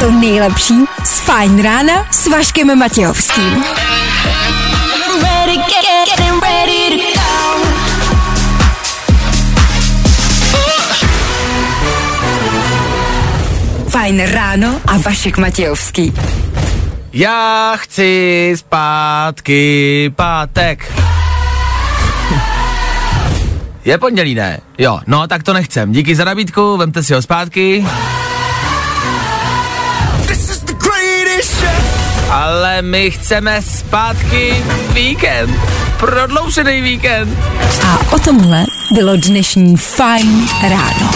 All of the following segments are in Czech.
To nejlepší z Fajn rána s Vaškem Matějovským. Fajn ráno a Vašek Matějovský. Já chci zpátky pátek. Je pondělí, ne? Jo, no tak to nechcem. Díky za nabídku, vemte si ho zpátky. Ale my chceme zpátky víkend. Prodloužený víkend. A o tomhle bylo dnešní Fajn ráno.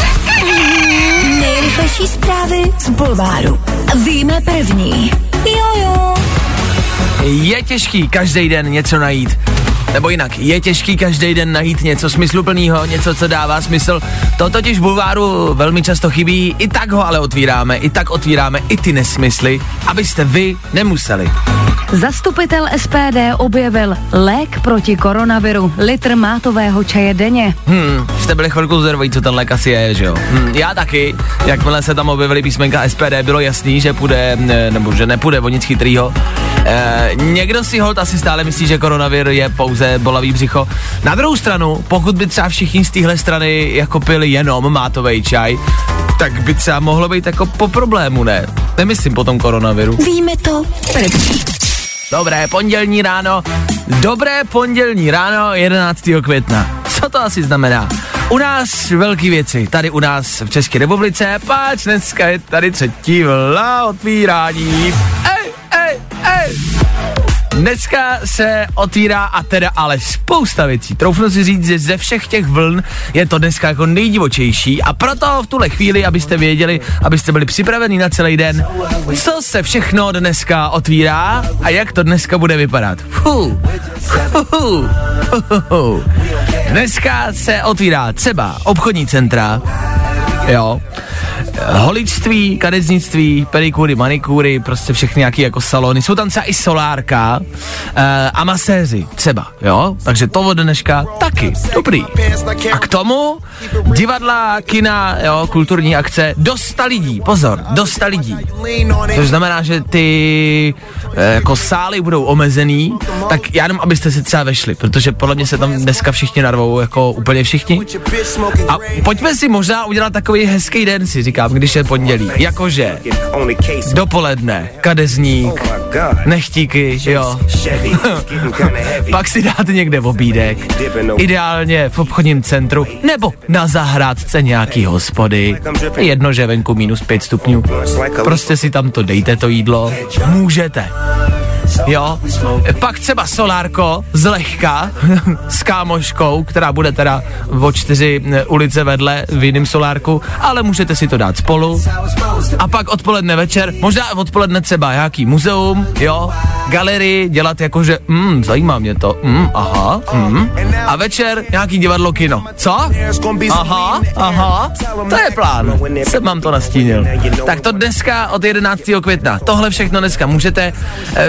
Nejrychlejší zprávy z Bulváru. Víme první. Jojo. Je těžký každý den něco najít. Nebo jinak, je těžký každý den najít něco smysluplného, něco, co dává smysl. To totiž v bulváru velmi často chybí, i tak ho ale otvíráme, i tak otvíráme i ty nesmysly, abyste vy nemuseli. Zastupitel SPD objevil lék proti koronaviru, litr mátového čaje denně. Hmm, jste byli chvilku zvědaví, co ten lék asi je, že jo? Hmm, já taky, jakmile se tam objevily písmenka SPD, bylo jasný, že půjde, ne, nebo že nepůjde o nic chytrýho. E, někdo si hold asi stále myslí, že koronavir je pouze bolavý břicho. Na druhou stranu, pokud by třeba všichni z téhle strany jako pili jenom mátový čaj, tak by třeba mohlo být jako po problému, ne? Nemyslím po tom koronaviru. Víme to první. Dobré pondělní ráno, dobré pondělní ráno 11. května. Co to asi znamená? U nás velké věci, tady u nás v České republice, páč dneska je tady třetí vlna otvírání. Dneska se otvírá a teda ale spousta věcí. Troufnu si říct, že ze všech těch vln je to dneska jako nejdivočejší a proto v tuhle chvíli, abyste věděli, abyste byli připraveni na celý den, co se všechno dneska otvírá a jak to dneska bude vypadat. Fuh. Fuh. Fuh. Dneska se otvírá třeba obchodní centra, jo, holičství, kadeznictví, pedikury, manikury, prostě všechny nějaký jako salony. Jsou tam třeba i solárka uh, a maséři třeba, jo? Takže to od dneška taky, dobrý. A k tomu divadla, kina, jo, kulturní akce, dosta lidí, pozor, dosta lidí. Což znamená, že ty eh, jako sály budou omezený, tak já jenom, abyste si třeba vešli, protože podle mě se tam dneska všichni narvou, jako úplně všichni. A pojďme si možná udělat takový hezký den, si říkám, když je pondělí. Jakože dopoledne, kadezník, nechtíky, jo. Pak si dáte někde v obídek, ideálně v obchodním centru, nebo na zahrádce nějaký hospody. Jedno, že venku minus 5 stupňů. Prostě si tam to dejte, to jídlo. Můžete. Jo, pak třeba solárko zlehka s kámoškou, která bude teda o čtyři ulice vedle v jiném solárku, ale můžete si to dát spolu. A pak odpoledne večer, možná odpoledne třeba nějaký muzeum, jo, galerii, dělat jako, že mm, zajímá mě to, mm, aha, mm. A večer nějaký divadlo kino. Co? Aha, aha, to je plán. Jsem vám to nastínil. Tak to dneska od 11. května. Tohle všechno dneska můžete.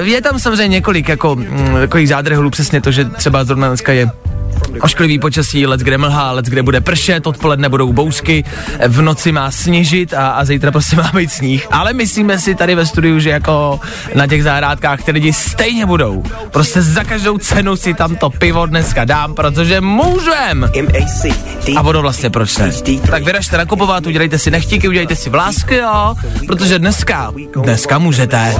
Je tam samozřejmě několik jako mm, takových zádrhelů, přesně to, že třeba zrovna dneska je ošklivý počasí, let kde mlhá, let kde bude pršet, odpoledne budou bousky, v noci má sněžit a, a zítra prostě má být sníh. Ale myslíme si tady ve studiu, že jako na těch zahrádkách ty lidi stejně budou. Prostě za každou cenu si tam to pivo dneska dám, protože můžem. A vodo vlastně proč ne? Tak vyražte nakupovat, udělejte si nechtíky, udělejte si vlásky, jo, protože dneska, dneska můžete.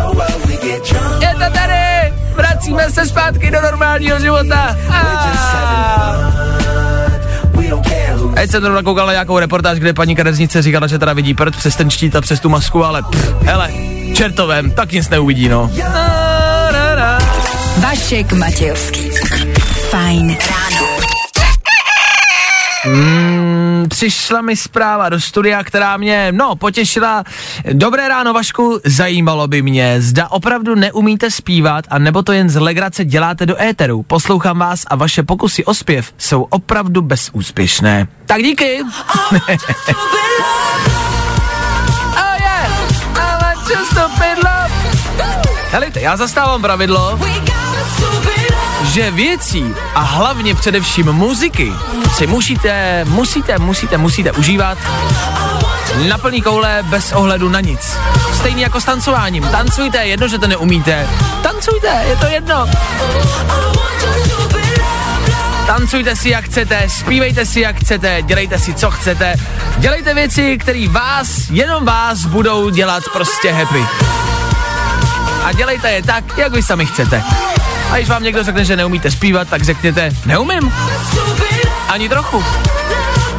Je to tady! Vracíme se zpátky do normálního života. Teď jsem to koukal na nějakou reportáž, kde paní kadeřnice říkala, že teda vidí prd přes ten štít a přes tu masku, ale pff, hele, čertovem, tak nic neuvidí, no. Vašek Matějovský. Fajn přišla mi zpráva do studia, která mě, no, potěšila. Dobré ráno, Vašku, zajímalo by mě, zda opravdu neumíte zpívat, a nebo to jen z legrace děláte do éteru. Poslouchám vás a vaše pokusy o zpěv jsou opravdu bezúspěšné. Tak díky. oh já zastávám pravidlo, že věcí a hlavně především muziky si musíte, musíte, musíte, musíte užívat na plný koule bez ohledu na nic. Stejně jako s tancováním. Tancujte, jedno, že to neumíte. Tancujte, je to jedno. Tancujte si jak chcete, zpívejte si jak chcete, dělejte si co chcete, dělejte věci, které vás, jenom vás budou dělat prostě happy. A dělejte je tak, jak vy sami chcete. A když vám někdo řekne, že neumíte zpívat, tak řekněte, neumím. Ani trochu.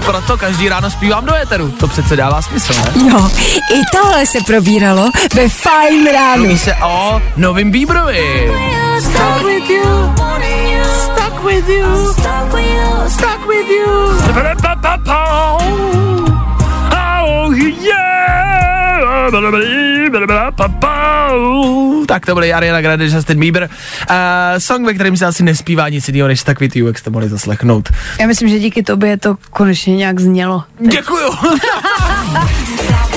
Proto každý ráno zpívám do éteru. To přece dává smysl, ne? Jo, i tohle se probíralo ve Fine ránu. Mluví se o novým Bíbrovi. Stuck with you, stuck with you, stuck with you. Oh yeah. Tak to byly Ariana Grande, Justin Bieber. Uh, song, ve kterém se asi nespívá nic jiného než with you, jak jste mohli zaslechnout. Já myslím, že díky tobě to konečně nějak znělo. Děkuju.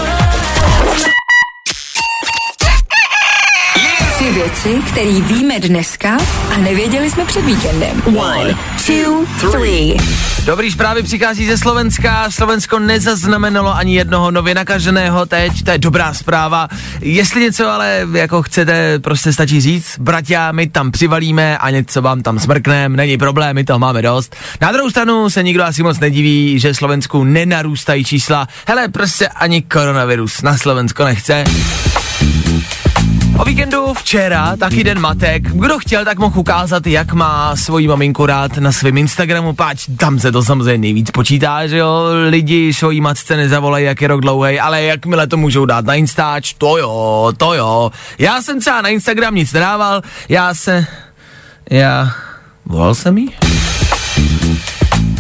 věci, které víme dneska a nevěděli jsme před víkendem. One, two, three. Dobrý zprávy přichází ze Slovenska. Slovensko nezaznamenalo ani jednoho nově nakaženého teď, to je dobrá zpráva. Jestli něco ale jako chcete, prostě stačí říct, bratia, my tam přivalíme a něco vám tam smrkneme, není problém, my toho máme dost. Na druhou stranu se nikdo asi moc nediví, že Slovensku nenarůstají čísla. Hele, prostě ani koronavirus na Slovensko nechce. O víkendu včera, taky den matek, kdo chtěl, tak mohl ukázat, jak má svoji maminku rád na svém Instagramu, páč, tam se to samozřejmě nejvíc počítá, že jo, lidi svojí matce nezavolají, jak je rok dlouhý, ale jakmile to můžou dát na Instač, to jo, to jo. Já jsem třeba na Instagram nic nedával, já se, já, volal jsem jí?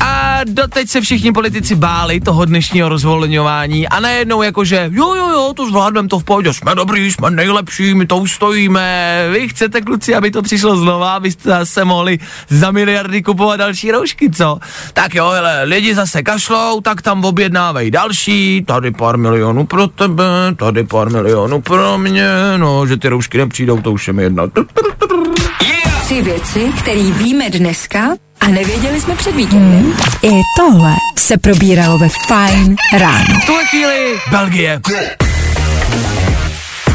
A doteď se všichni politici báli toho dnešního rozvolňování a najednou jakože jo, jo, jo, to zvládneme to v pohodě, jsme dobrý, jsme nejlepší, my to ustojíme, vy chcete kluci, aby to přišlo znova, abyste zase mohli za miliardy kupovat další roušky, co? Tak jo, hele, lidi zase kašlou, tak tam objednávej další, tady pár milionů pro tebe, tady pár milionů pro mě, no, že ty roušky nepřijdou, to už je mi jedna. Tři věci, které víme dneska a nevěděli jsme před víkendem. I tohle se probíralo ve Fine ráno. V tuhle chvíli Belgie.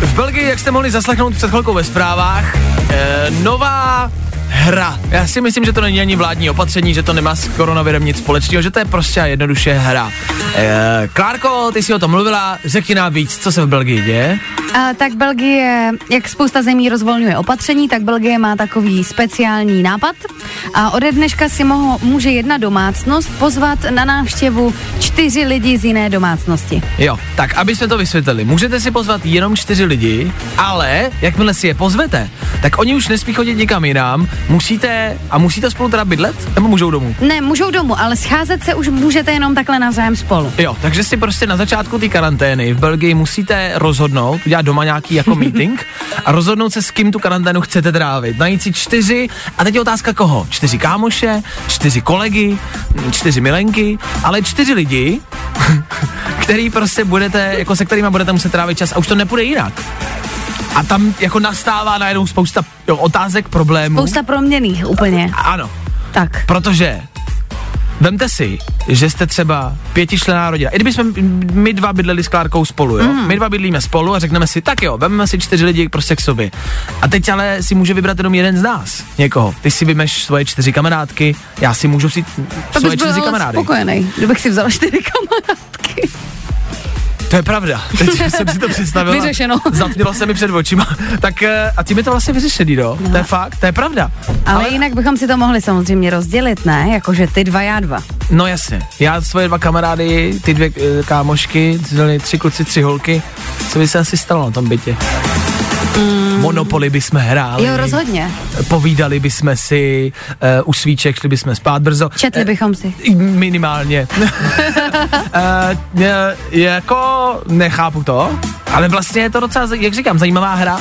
V Belgii, jak jste mohli zaslechnout před chvilkou ve zprávách, eh, nová hra. Já si myslím, že to není ani vládní opatření, že to nemá s koronavirem nic společného, že to je prostě jednoduše hra. Eh, Klárko, ty jsi o tom mluvila, řekni nám víc, co se v Belgii děje. A, tak Belgie, jak spousta zemí rozvolňuje opatření, tak Belgie má takový speciální nápad a ode dneška si moho, může jedna domácnost pozvat na návštěvu čtyři lidi z jiné domácnosti. Jo, tak aby jsme to vysvětlili, můžete si pozvat jenom čtyři lidi, ale jakmile si je pozvete, tak oni už nesmí chodit nikam jinam, musíte a musíte spolu teda bydlet, nebo můžou domů? Ne, můžou domů, ale scházet se už můžete jenom takhle navzájem spolu. Jo, takže si prostě na začátku té karantény v Belgii musíte rozhodnout, udělat doma nějaký jako meeting a rozhodnout se, s kým tu karanténu chcete trávit. Najít si čtyři, a teď je otázka koho? Čtyři kámoše, čtyři kolegy, čtyři milenky, ale čtyři lidi, který prostě budete, jako se kterými budete muset trávit čas a už to nepůjde jinak. A tam jako nastává najednou spousta jo, otázek, problémů. Spousta proměných úplně. Ano, Tak. Protože Vemte si, že jste třeba pětičlená rodina. I kdybychom my dva bydleli s Klárkou spolu, jo? Mm. My dva bydlíme spolu a řekneme si, tak jo, vezmeme si čtyři lidi prostě k sobě. A teď ale si může vybrat jenom jeden z nás, někoho. Ty si vymeš svoje čtyři kamarádky, já si můžu vzít To svoje čtyři kamarády. spokojený, kdybych si vzala čtyři kamarádky. To je pravda. Teď jsem si to představil. Vyřešeno. Zatmělo se mi před očima. tak eh, a tím je to vlastně vyřešený, no. To je fakt, to je pravda. Ale jinak bychom si to mohli samozřejmě rozdělit, ne? Jakože ty dva, já dva. No jasně. Já svoje dva kamarády, ty dvě e, kámošky, tři kluci, tři holky. Co by se asi stalo na tom bytě? Mm. Monopoly bychom hráli. Jo, rozhodně. Povídali bychom si, uh, u svíček šli bychom spát brzo. Četli bychom si. Minimálně. uh, jako nechápu to, ale vlastně je to docela, jak říkám, zajímavá hra.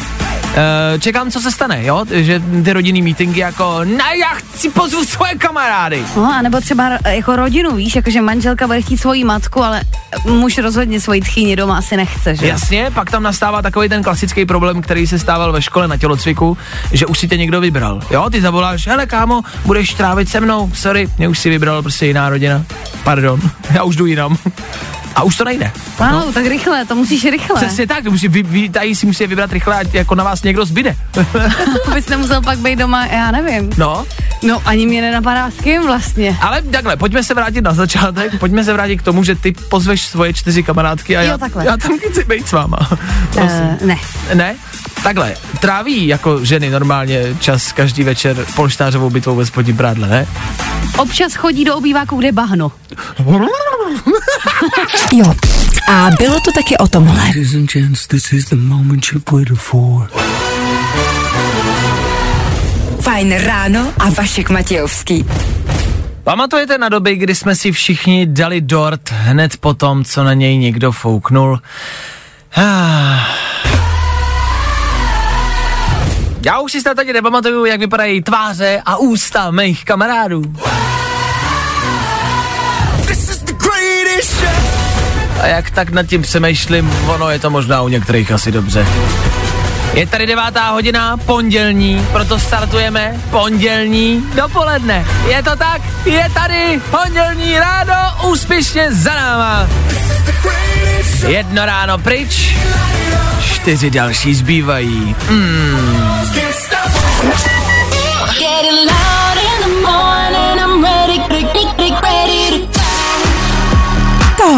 E, čekám, co se stane, jo? Že ty rodinný meetingy jako, na já chci pozvu svoje kamarády. No, a nebo třeba jako rodinu, víš, jakože manželka bude chtít svoji matku, ale muž rozhodně svoji tchýni doma asi nechce, že? Jasně, pak tam nastává takový ten klasický problém, který se stával ve škole na tělocviku, že už si tě někdo vybral. Jo, ty zavoláš, hele kámo, budeš trávit se mnou, sorry, mě už si vybral prostě jiná rodina. Pardon, já už jdu jinam. A už to nejde. Wow, no. tak rychle, to musíš rychle. Přesně tak, to musí, vy, vy, tady si musí vybrat rychle, ať jako na vás někdo zbyde. Abys nemusel pak být doma, já nevím. No. No, ani mě nenapadá s kým vlastně. Ale takhle, pojďme se vrátit na začátek, pojďme se vrátit k tomu, že ty pozveš svoje čtyři kamarádky a Jo, já, takhle. já tam chci být s váma. Uh, ne. Ne? Takhle, tráví jako ženy normálně čas každý večer polštářovou bitvou ve spodním prádle, ne? Občas chodí do obýváku, kde je bahno. Jo. A bylo to taky o tomhle. Fajn ráno a Vašek Matějovský. Pamatujete na doby, kdy jsme si všichni dali dort hned po tom, co na něj někdo fouknul? Ah. Já už si snad ani nepamatuju, jak vypadají tváře a ústa mých kamarádů. A jak tak nad tím přemýšlím, ono je to možná u některých asi dobře. Je tady devátá hodina, pondělní, proto startujeme pondělní dopoledne. Je to tak? Je tady pondělní ráno úspěšně za náma. Jedno ráno pryč, čtyři další zbývají. Mm.